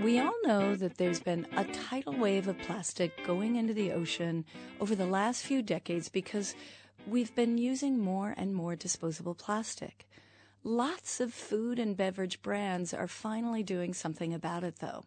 We all know that there's been a tidal wave of plastic going into the ocean over the last few decades because we've been using more and more disposable plastic. Lots of food and beverage brands are finally doing something about it, though.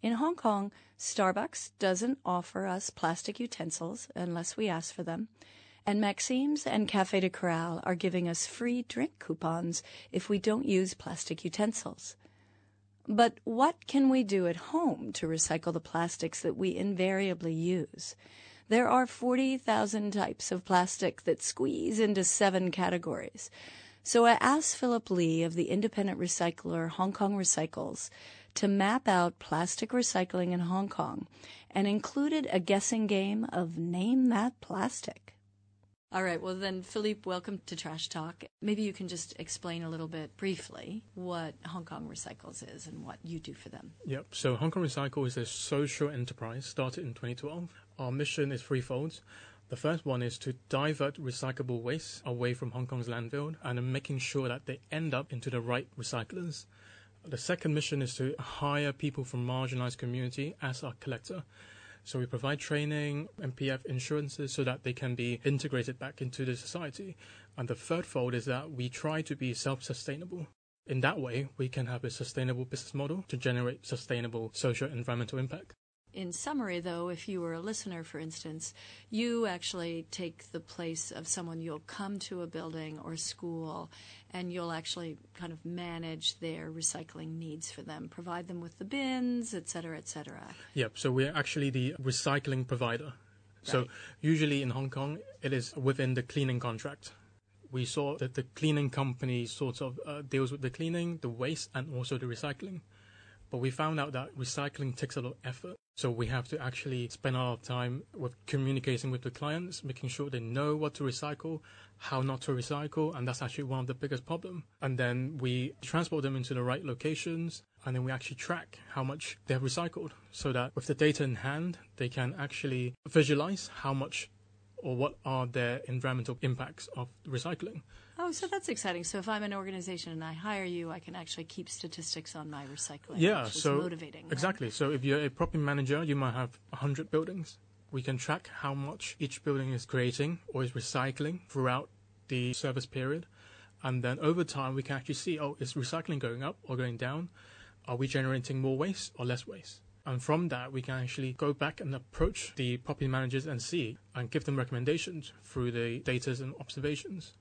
In Hong Kong, Starbucks doesn't offer us plastic utensils unless we ask for them. And Maxim's and Cafe de Coral are giving us free drink coupons if we don't use plastic utensils. But what can we do at home to recycle the plastics that we invariably use? There are 40,000 types of plastic that squeeze into seven categories. So I asked Philip Lee of the independent recycler Hong Kong Recycles to map out plastic recycling in Hong Kong and included a guessing game of Name That Plastic. All right. Well, then, Philippe, welcome to Trash Talk. Maybe you can just explain a little bit briefly what Hong Kong Recycles is and what you do for them. Yep. So, Hong Kong Recycle is a social enterprise started in 2012. Our mission is threefold. The first one is to divert recyclable waste away from Hong Kong's landfill and making sure that they end up into the right recyclers. The second mission is to hire people from marginalized community as our collector. So we provide training, MPF insurances so that they can be integrated back into the society. And the third fold is that we try to be self-sustainable. In that way, we can have a sustainable business model to generate sustainable social environmental impact. In summary, though, if you were a listener, for instance, you actually take the place of someone. You'll come to a building or school and you'll actually kind of manage their recycling needs for them, provide them with the bins, et cetera, et cetera. Yep. So we're actually the recycling provider. Right. So usually in Hong Kong, it is within the cleaning contract. We saw that the cleaning company sort of uh, deals with the cleaning, the waste, and also the recycling. But we found out that recycling takes a lot of effort. So we have to actually spend our time with communicating with the clients, making sure they know what to recycle, how not to recycle, and that's actually one of the biggest problems. And then we transport them into the right locations, and then we actually track how much they have recycled, so that with the data in hand, they can actually visualize how much or what are their environmental impacts of recycling. Oh, so that's exciting. So if I'm an organization and I hire you, I can actually keep statistics on my recycling. Yeah, so motivating. Exactly. Right? So if you're a property manager, you might have 100 buildings. We can track how much each building is creating or is recycling throughout the service period. And then over time, we can actually see, oh, is recycling going up or going down? Are we generating more waste or less waste? And from that, we can actually go back and approach the property managers and see and give them recommendations through the data and observations.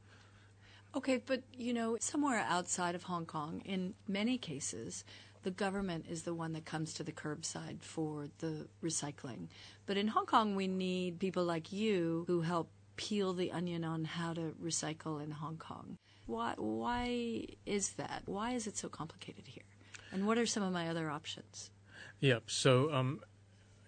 Okay, but you know, somewhere outside of Hong Kong, in many cases, the government is the one that comes to the curbside for the recycling. But in Hong Kong, we need people like you who help peel the onion on how to recycle in Hong Kong. Why, why is that? Why is it so complicated here? And what are some of my other options? Yep. So um,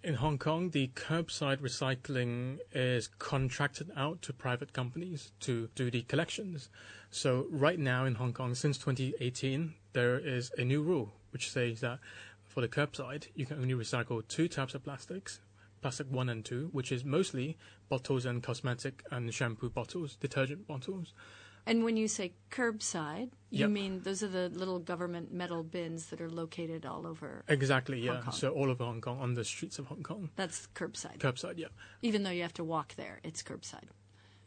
in Hong Kong, the curbside recycling is contracted out to private companies to do the collections. So right now in Hong Kong, since 2018, there is a new rule which says that for the curbside, you can only recycle two types of plastics, plastic one and two, which is mostly bottles and cosmetic and shampoo bottles, detergent bottles. And when you say curbside, you yep. mean those are the little government metal bins that are located all over Exactly, yeah. So all over Hong Kong, on the streets of Hong Kong. That's curbside. Curbside, yeah. Even though you have to walk there, it's curbside.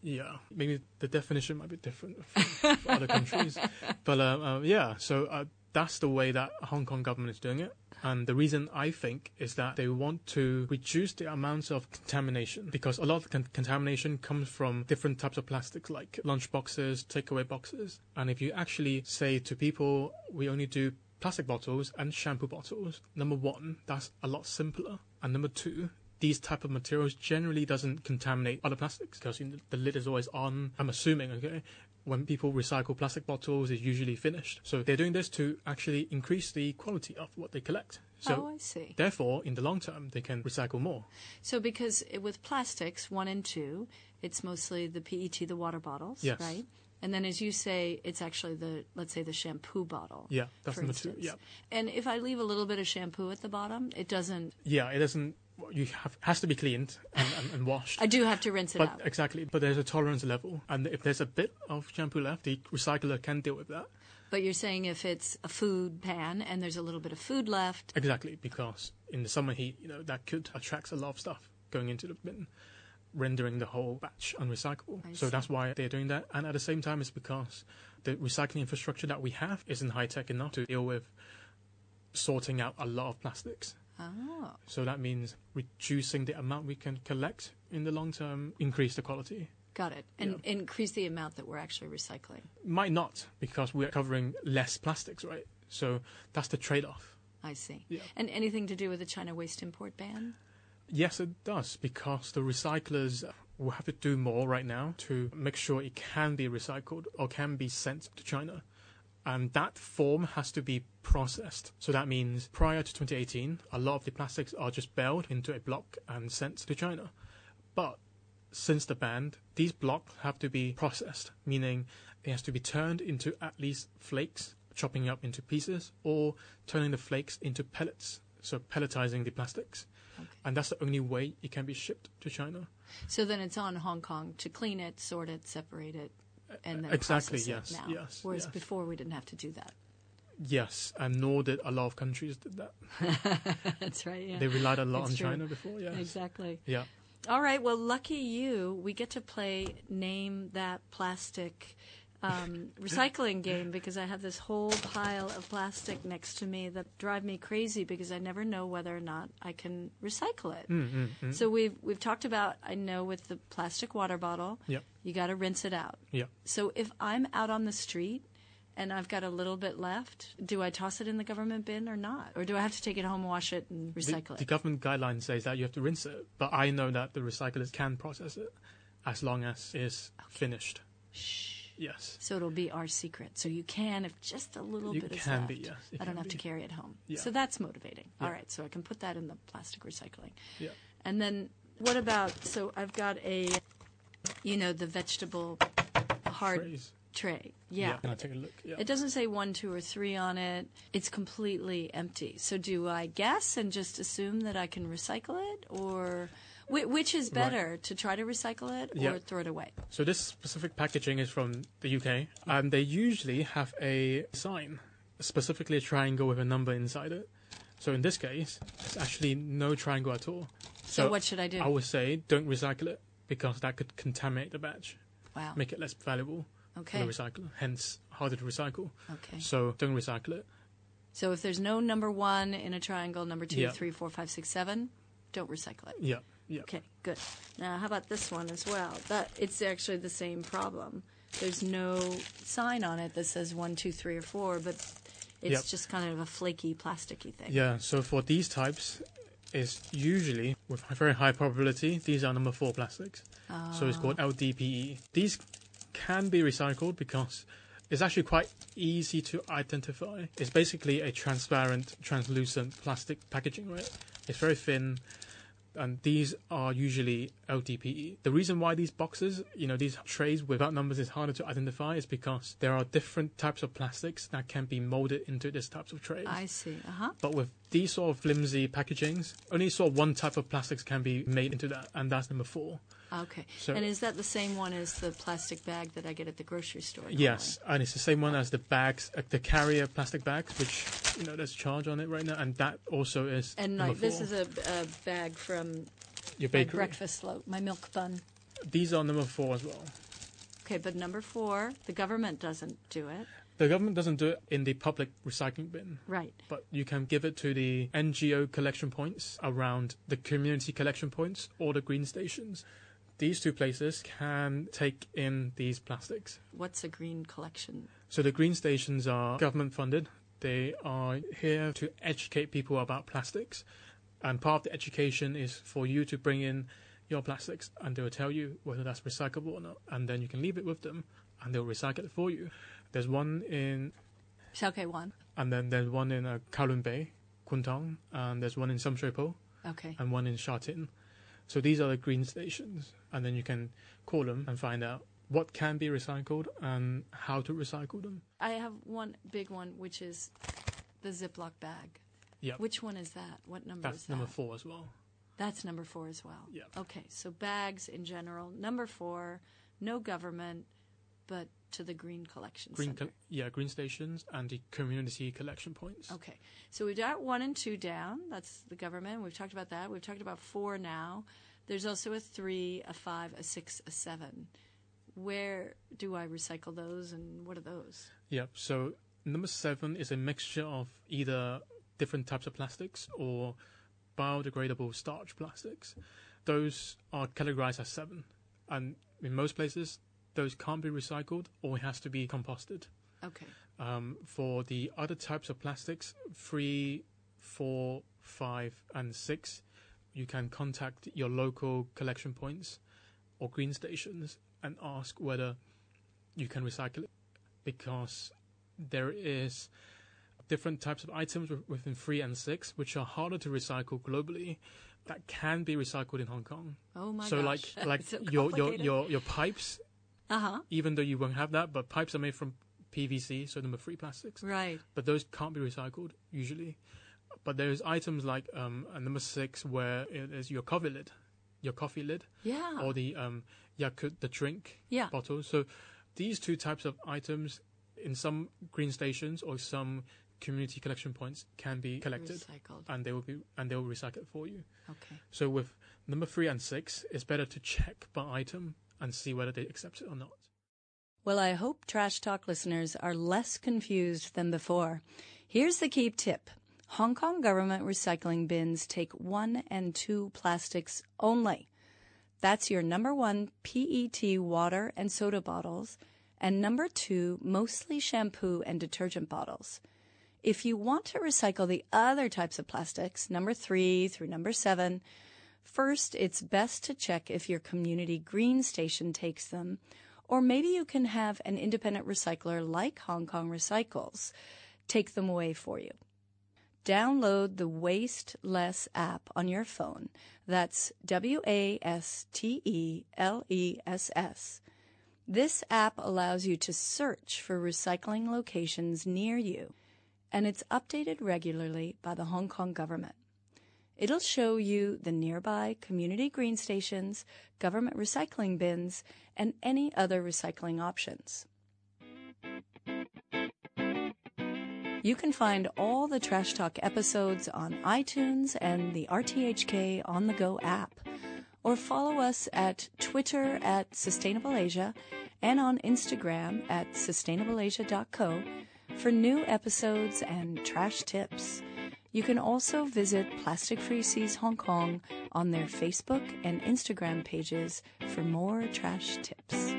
Yeah, maybe the definition might be different for, for other countries. But uh, uh, yeah, so uh, that's the way that Hong Kong government is doing it. And the reason I think is that they want to reduce the amounts of contamination because a lot of con- contamination comes from different types of plastics like lunch boxes, takeaway boxes. And if you actually say to people, we only do plastic bottles and shampoo bottles, number one, that's a lot simpler. And number two, these type of materials generally doesn't contaminate other plastics because the lid is always on. I'm assuming, okay, when people recycle plastic bottles, it's usually finished. So they're doing this to actually increase the quality of what they collect. So oh, I see. Therefore, in the long term, they can recycle more. So because with plastics, one and two, it's mostly the PET, the water bottles, yes. right? And then, as you say, it's actually the let's say the shampoo bottle. Yeah, that's number two. Yeah. And if I leave a little bit of shampoo at the bottom, it doesn't. Yeah, it doesn't you have has to be cleaned and, and, and washed. I do have to rinse it but, out. Exactly, but there's a tolerance level, and if there's a bit of shampoo left, the recycler can deal with that. But you're saying if it's a food pan and there's a little bit of food left, Exactly, because in the summer heat, you know, that could attract a lot of stuff going into the bin, rendering the whole batch unrecyclable. I so see. that's why they're doing that. And at the same time, it's because the recycling infrastructure that we have isn't high tech enough to deal with sorting out a lot of plastics. Oh, So that means reducing the amount we can collect in the long term, increase the quality. got it. And increase the amount that we're actually recycling. Might not, because we're covering less plastics, right? So that's the trade off. I see. Yeah. And anything to do with the China waste import ban? Yes, it does, because the recyclers will have to do more right now to make sure it can be recycled or can be sent to China. And that form has to be processed. So that means prior to 2018, a lot of the plastics are just baled into a block and sent to China. But since the ban, these blocks have to be processed, meaning it has to be turned into at least flakes, chopping up into pieces, or turning the flakes into pellets, so pelletizing the plastics. Okay. And that's the only way it can be shipped to China. So then it's on Hong Kong to clean it, sort it, separate it, and then Exactly, yes, now. yes, Whereas yes. before we didn't have to do that. Yes, and nor did a lot of countries did that. That's right. Yeah. They relied a lot on true. China before, yeah Exactly. Yeah. All right. Well, lucky you. We get to play name that plastic um, recycling game because I have this whole pile of plastic next to me that drive me crazy because I never know whether or not I can recycle it. Mm, mm, mm. So we've we've talked about I know with the plastic water bottle, Yep. you got to rinse it out. Yeah. So if I'm out on the street and I've got a little bit left, do I toss it in the government bin or not? Or do I have to take it home, wash it, and recycle the it? The government guideline says that you have to rinse it, but I know that the recyclers can process it as long as it's finished. Shh. Yes. So it'll be our secret. So you can, if just a little You bit is can left. be, yes, I don't have to carry it home. Yeah. So that's motivating. All Yeah. right. So I can put that in the plastic recycling. Yeah. And then what about? So I've got a, you know, the vegetable hard tray. Yeah. Can I take a look? Yeah. It doesn't say one, two, or three on it. It's completely empty. So do I guess and just assume that I can recycle it, or whi- which is Right. better to try to recycle it or Yeah. throw it away? So this specific packaging is from the UK, and they usually have a sign, specifically a triangle with a number inside it. So in this case, there's actually no triangle at all. So, what should I do? I would say don't recycle it because that could contaminate the batch, wow. make it less valuable Okay. for the recycler, hence harder to recycle. Okay. So don't recycle it. So if there's no number one in a triangle, number two, Yeah. three, four, five, six, seven, don't recycle it. Yeah, yeah. Okay, good. Now, how about this one as well? That it's actually the same problem. There's no sign on it that says one, two, three, or four, but it's Yep. just kind of a flaky, plasticky thing. Yeah, so for these types, it's usually, with very high probability, these are number four plastics. So it's Ah. called LDPE. These can be recycled because it's actually quite easy to identify. It's basically a transparent, translucent plastic packaging, right? It's very thin, and these are usually LDPE. The reason why these boxes, you know, these trays without numbers is harder to identify is because there are different types of plastics that can be molded into these types of trays. I see. Uh huh. But with these sort of flimsy packagings, only sort of one type of plastics can be made into that, and that's number four. Okay. So- and is that the same one as the plastic bag that I get at the grocery store? Yes, and it's the same one as the bags, uh, the carrier plastic bags, which you know there's charge on it right now, and that also is And like this is a, a bag from your my bakery. breakfast loaf, my milk bun. These are number four as well. Okay, but number four, the government doesn't do it. The government doesn't do it in the public recycling bin, Right. but you can give it to the NGO collection points around the community collection points or the green stations. These two places can take in these plastics. What's a green collection? So the green stations are government funded. They are here to educate people about plastics. And part of the education is for you to bring in your plastics and they will tell you whether that's recyclable or not. And then you can leave it with them and they'll recycle it for you. There's one in, Okay, one. and then there's one in uh, Kowloon Bay, Kwun Tong, and there's one in Samshui Okay. and one in Sha Tin. So these are the green stations. And then you can call them and find out what can be recycled and how to recycle them. I have one big one, which is the Ziploc bag. Yep. Which one is that? What number That's is that? number four as well. That's number four as well. Yeah. Okay, so bags in general. Number four, no government, but to the green collection green, co- yeah, green stations and the community collection points. Okay, so we've got one and two down. That's the government. We've talked about that. We've talked about four now. There's also a three, a five, a six, a seven. Where do I recycle those, and what are those? Yeah. So number seven is a mixture of either different types of plastics or biodegradable starch plastics. Those are categorized as seven, and in most places, those can't be recycled or it has to be composted. Okay. Um, for the other types of plastics, three, four, five, and six, you can contact your local collection points or green stations and ask whether you can recycle it because there is different types of items within three and six which are harder to recycle globally that can be recycled in Hong Kong. Oh my so gosh. like like So your your your your pipes, Uh huh. even though you won't have that, but pipes are made from PVC, so number three plastics Right. but those can't be recycled usually. But there's items like um, uh, number six where it is your coffee lid, your coffee lid, Yeah. or the um, Yakult the drink yeah. bottle. So these two types of items in some green stations or some community collection points can be collected, Recycled. and they will be and they will recycle it for you. Okay. So with number three and six, it's better to check by item and see whether they accept it or not. Well, I hope Trash Talk listeners are less confused than before. Here's the key tip. Hong Kong government recycling bins take one and two plastics only. That's your number one PET water and soda bottles, and number two, mostly shampoo and detergent bottles. If you want to recycle the other types of plastics, number three through number seven, first it's best to check if your community green station takes them, or maybe you can have an independent recycler like Hong Kong Recycles take them away for you. Download the Waste Less app on your phone. That's W A S T E L E S S. This app allows you to search for recycling locations near you, and it's updated regularly by the Hong Kong government. It'll show you the nearby community green stations, government recycling bins, and any other recycling options. You can find all the Trash Talk episodes on iTunes and the RTHK On the Go app, or follow us at Twitter at Sustainable Asia and on Instagram at sustainableasia.co for new episodes and trash tips. You can also visit Plastic Free Seas Hong Kong on their Facebook and Instagram pages for more trash tips.